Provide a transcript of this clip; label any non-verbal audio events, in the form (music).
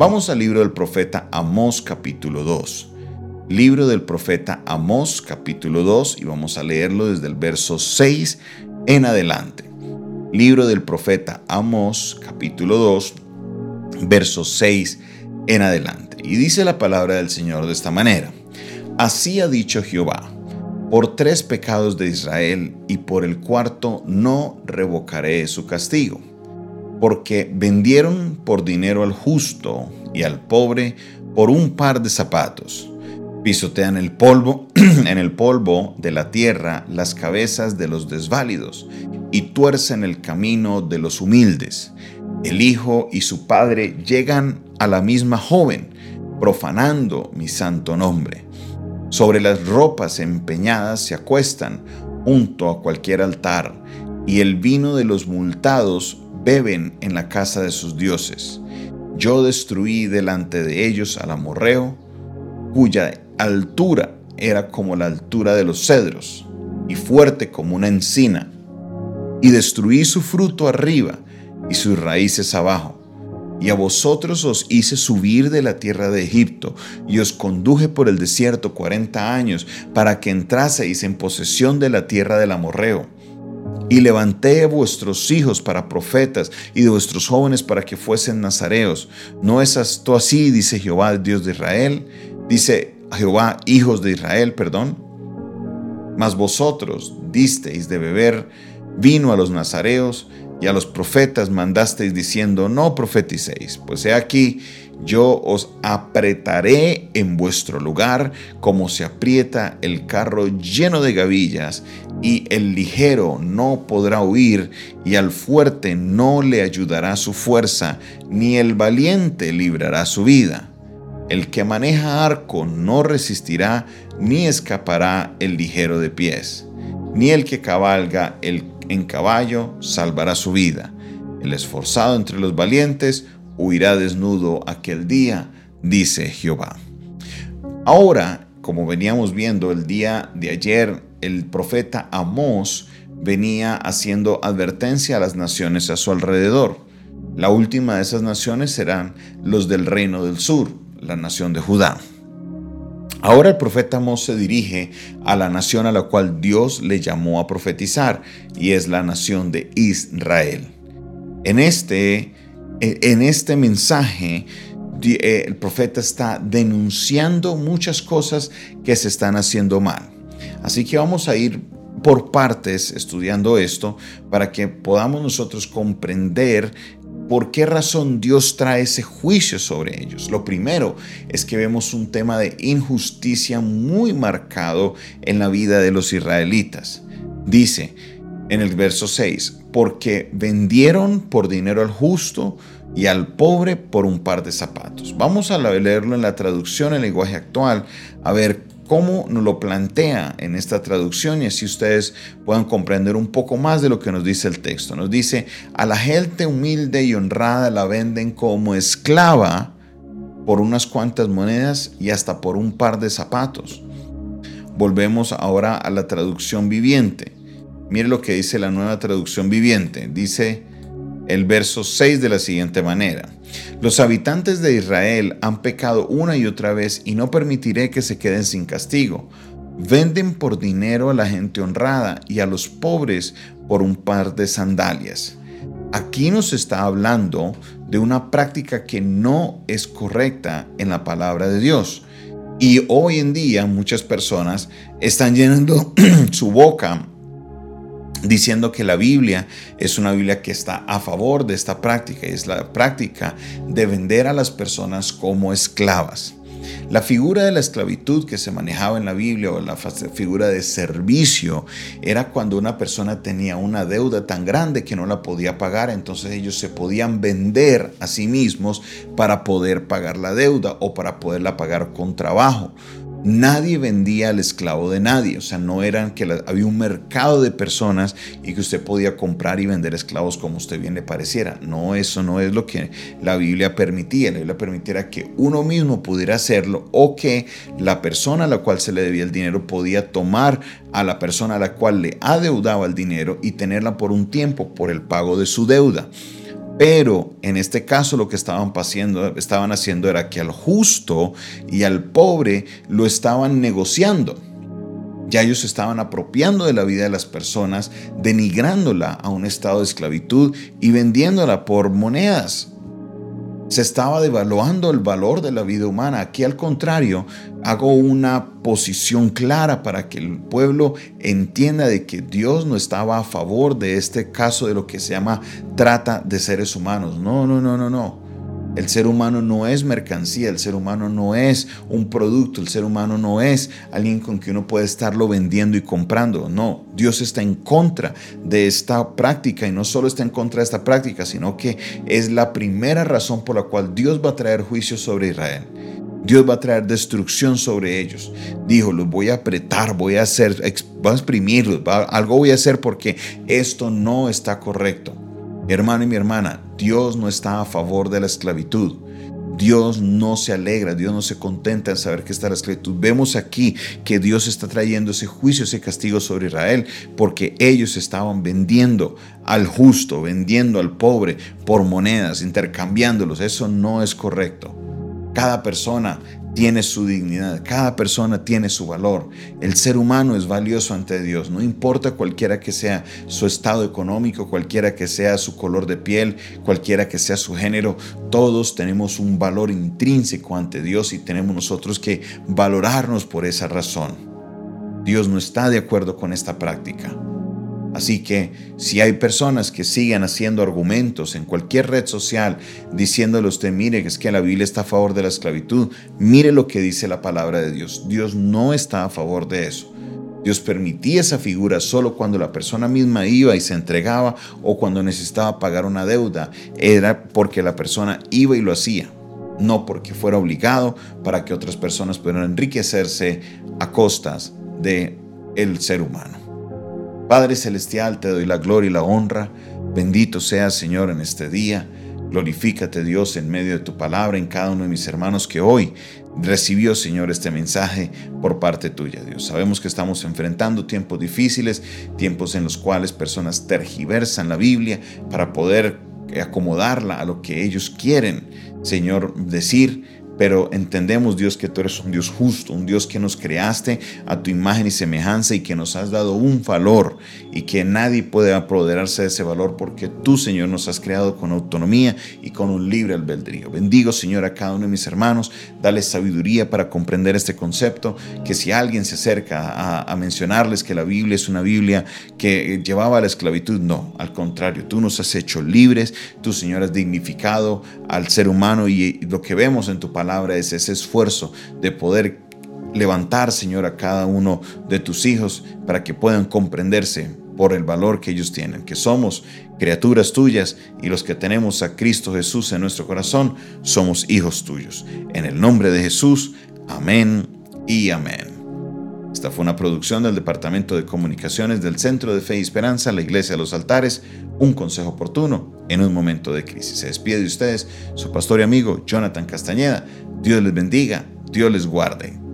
Vamos al libro del profeta Amós capítulo 2. Libro del profeta Amós capítulo 2 y vamos a leerlo desde el verso 6 en adelante. Libro del profeta Amós capítulo 2 verso 6 en adelante. Y dice la palabra del Señor de esta manera. Así ha dicho Jehová, por tres pecados de Israel y por el cuarto no revocaré su castigo porque vendieron por dinero al justo y al pobre por un par de zapatos. Pisotean el polvo, (clears throat) en el polvo de la tierra las cabezas de los desválidos y tuercen el camino de los humildes. El hijo y su padre llegan a la misma joven, profanando mi santo nombre. Sobre las ropas empeñadas se acuestan junto a cualquier altar, y el vino de los multados beben en la casa de sus dioses. Yo destruí delante de ellos al amorreo, cuya altura era como la altura de los cedros, y fuerte como una encina, y destruí su fruto arriba y sus raíces abajo. Y a vosotros os hice subir de la tierra de Egipto, y os conduje por el desierto cuarenta años, para que entraseis en posesión de la tierra del amorreo y levanté vuestros hijos para profetas y de vuestros jóvenes para que fuesen nazareos. ¿No es esto así? Dice Jehová, Dios de Israel. Dice Jehová, hijos de Israel, perdón. Mas vosotros disteis de beber vino a los nazareos y a los profetas mandasteis diciendo, no profeticéis, pues he aquí, yo os apretaré en vuestro lugar como se aprieta el carro lleno de gavillas, y el ligero no podrá huir, y al fuerte no le ayudará su fuerza, ni el valiente librará su vida. El que maneja arco no resistirá, ni escapará el ligero de pies, ni el que cabalga el, en caballo salvará su vida. El esforzado entre los valientes huirá desnudo aquel día, dice Jehová. Ahora, como veníamos viendo el día de ayer, el profeta Amós venía haciendo advertencia a las naciones a su alrededor. La última de esas naciones serán los del reino del sur, la nación de Judá. Ahora el profeta Amós se dirige a la nación a la cual Dios le llamó a profetizar, y es la nación de Israel. En este en este mensaje eh, el profeta está denunciando muchas cosas que se están haciendo mal. Así que vamos a ir por partes estudiando esto para que podamos nosotros comprender por qué razón Dios trae ese juicio sobre ellos. Lo primero es que vemos un tema de injusticia muy marcado en la vida de los israelitas. Dice, en el verso 6, porque vendieron por dinero al justo y al pobre por un par de zapatos. Vamos a leerlo en la traducción en lenguaje actual, a ver cómo nos lo plantea en esta traducción y así ustedes puedan comprender un poco más de lo que nos dice el texto. Nos dice, a la gente humilde y honrada la venden como esclava por unas cuantas monedas y hasta por un par de zapatos. Volvemos ahora a la traducción viviente. Mire lo que dice la nueva traducción viviente. Dice el verso 6 de la siguiente manera. Los habitantes de Israel han pecado una y otra vez y no permitiré que se queden sin castigo. Venden por dinero a la gente honrada y a los pobres por un par de sandalias. Aquí nos está hablando de una práctica que no es correcta en la palabra de Dios. Y hoy en día muchas personas están llenando (clears throat) su boca diciendo que la Biblia es una Biblia que está a favor de esta práctica y es la práctica de vender a las personas como esclavas. La figura de la esclavitud que se manejaba en la Biblia o la figura de servicio era cuando una persona tenía una deuda tan grande que no la podía pagar, entonces ellos se podían vender a sí mismos para poder pagar la deuda o para poderla pagar con trabajo. Nadie vendía al esclavo de nadie, o sea, no eran que había un mercado de personas y que usted podía comprar y vender esclavos como usted bien le pareciera. No, eso no es lo que la Biblia permitía. La Biblia permitiera que uno mismo pudiera hacerlo o que la persona a la cual se le debía el dinero podía tomar a la persona a la cual le adeudaba el dinero y tenerla por un tiempo por el pago de su deuda. Pero en este caso lo que estaban, estaban haciendo era que al justo y al pobre lo estaban negociando. Ya ellos estaban apropiando de la vida de las personas, denigrándola a un estado de esclavitud y vendiéndola por monedas se estaba devaluando el valor de la vida humana. Aquí al contrario, hago una posición clara para que el pueblo entienda de que Dios no estaba a favor de este caso de lo que se llama trata de seres humanos. No, no, no, no, no. El ser humano no es mercancía, el ser humano no es un producto, el ser humano no es alguien con que uno puede estarlo vendiendo y comprando. No, Dios está en contra de esta práctica y no solo está en contra de esta práctica, sino que es la primera razón por la cual Dios va a traer juicio sobre Israel. Dios va a traer destrucción sobre ellos. Dijo, los voy a apretar, voy a hacer, voy a exprimirlos, algo voy a hacer porque esto no está correcto. Hermano y mi hermana, Dios no está a favor de la esclavitud. Dios no se alegra, Dios no se contenta en saber que está la esclavitud. Vemos aquí que Dios está trayendo ese juicio, ese castigo sobre Israel, porque ellos estaban vendiendo al justo, vendiendo al pobre por monedas, intercambiándolos. Eso no es correcto. Cada persona tiene su dignidad, cada persona tiene su valor. El ser humano es valioso ante Dios, no importa cualquiera que sea su estado económico, cualquiera que sea su color de piel, cualquiera que sea su género, todos tenemos un valor intrínseco ante Dios y tenemos nosotros que valorarnos por esa razón. Dios no está de acuerdo con esta práctica. Así que si hay personas que sigan haciendo argumentos en cualquier red social diciéndole a usted, mire, es que la Biblia está a favor de la esclavitud, mire lo que dice la palabra de Dios. Dios no está a favor de eso. Dios permitía esa figura solo cuando la persona misma iba y se entregaba o cuando necesitaba pagar una deuda. Era porque la persona iba y lo hacía, no porque fuera obligado para que otras personas pudieran enriquecerse a costas de el ser humano. Padre Celestial, te doy la gloria y la honra. Bendito seas, Señor, en este día. Glorifícate, Dios, en medio de tu palabra, en cada uno de mis hermanos que hoy recibió, Señor, este mensaje por parte tuya, Dios. Sabemos que estamos enfrentando tiempos difíciles, tiempos en los cuales personas tergiversan la Biblia para poder acomodarla a lo que ellos quieren, Señor, decir pero entendemos, Dios, que tú eres un Dios justo, un Dios que nos creaste a tu imagen y semejanza y que nos has dado un valor y que nadie puede apoderarse de ese valor porque tú, Señor, nos has creado con autonomía y con un libre albedrío. Bendigo, Señor, a cada uno de mis hermanos, dale sabiduría para comprender este concepto, que si alguien se acerca a, a mencionarles que la Biblia es una Biblia que llevaba a la esclavitud, no, al contrario, tú nos has hecho libres, tú, Señor, has dignificado al ser humano y lo que vemos en tu es ese esfuerzo de poder levantar, Señor, a cada uno de tus hijos para que puedan comprenderse por el valor que ellos tienen, que somos criaturas tuyas y los que tenemos a Cristo Jesús en nuestro corazón somos hijos tuyos. En el nombre de Jesús, amén y amén. Esta fue una producción del Departamento de Comunicaciones del Centro de Fe y Esperanza, la Iglesia de los Altares, un consejo oportuno en un momento de crisis. Se despide de ustedes su pastor y amigo Jonathan Castañeda. Dios les bendiga, Dios les guarde.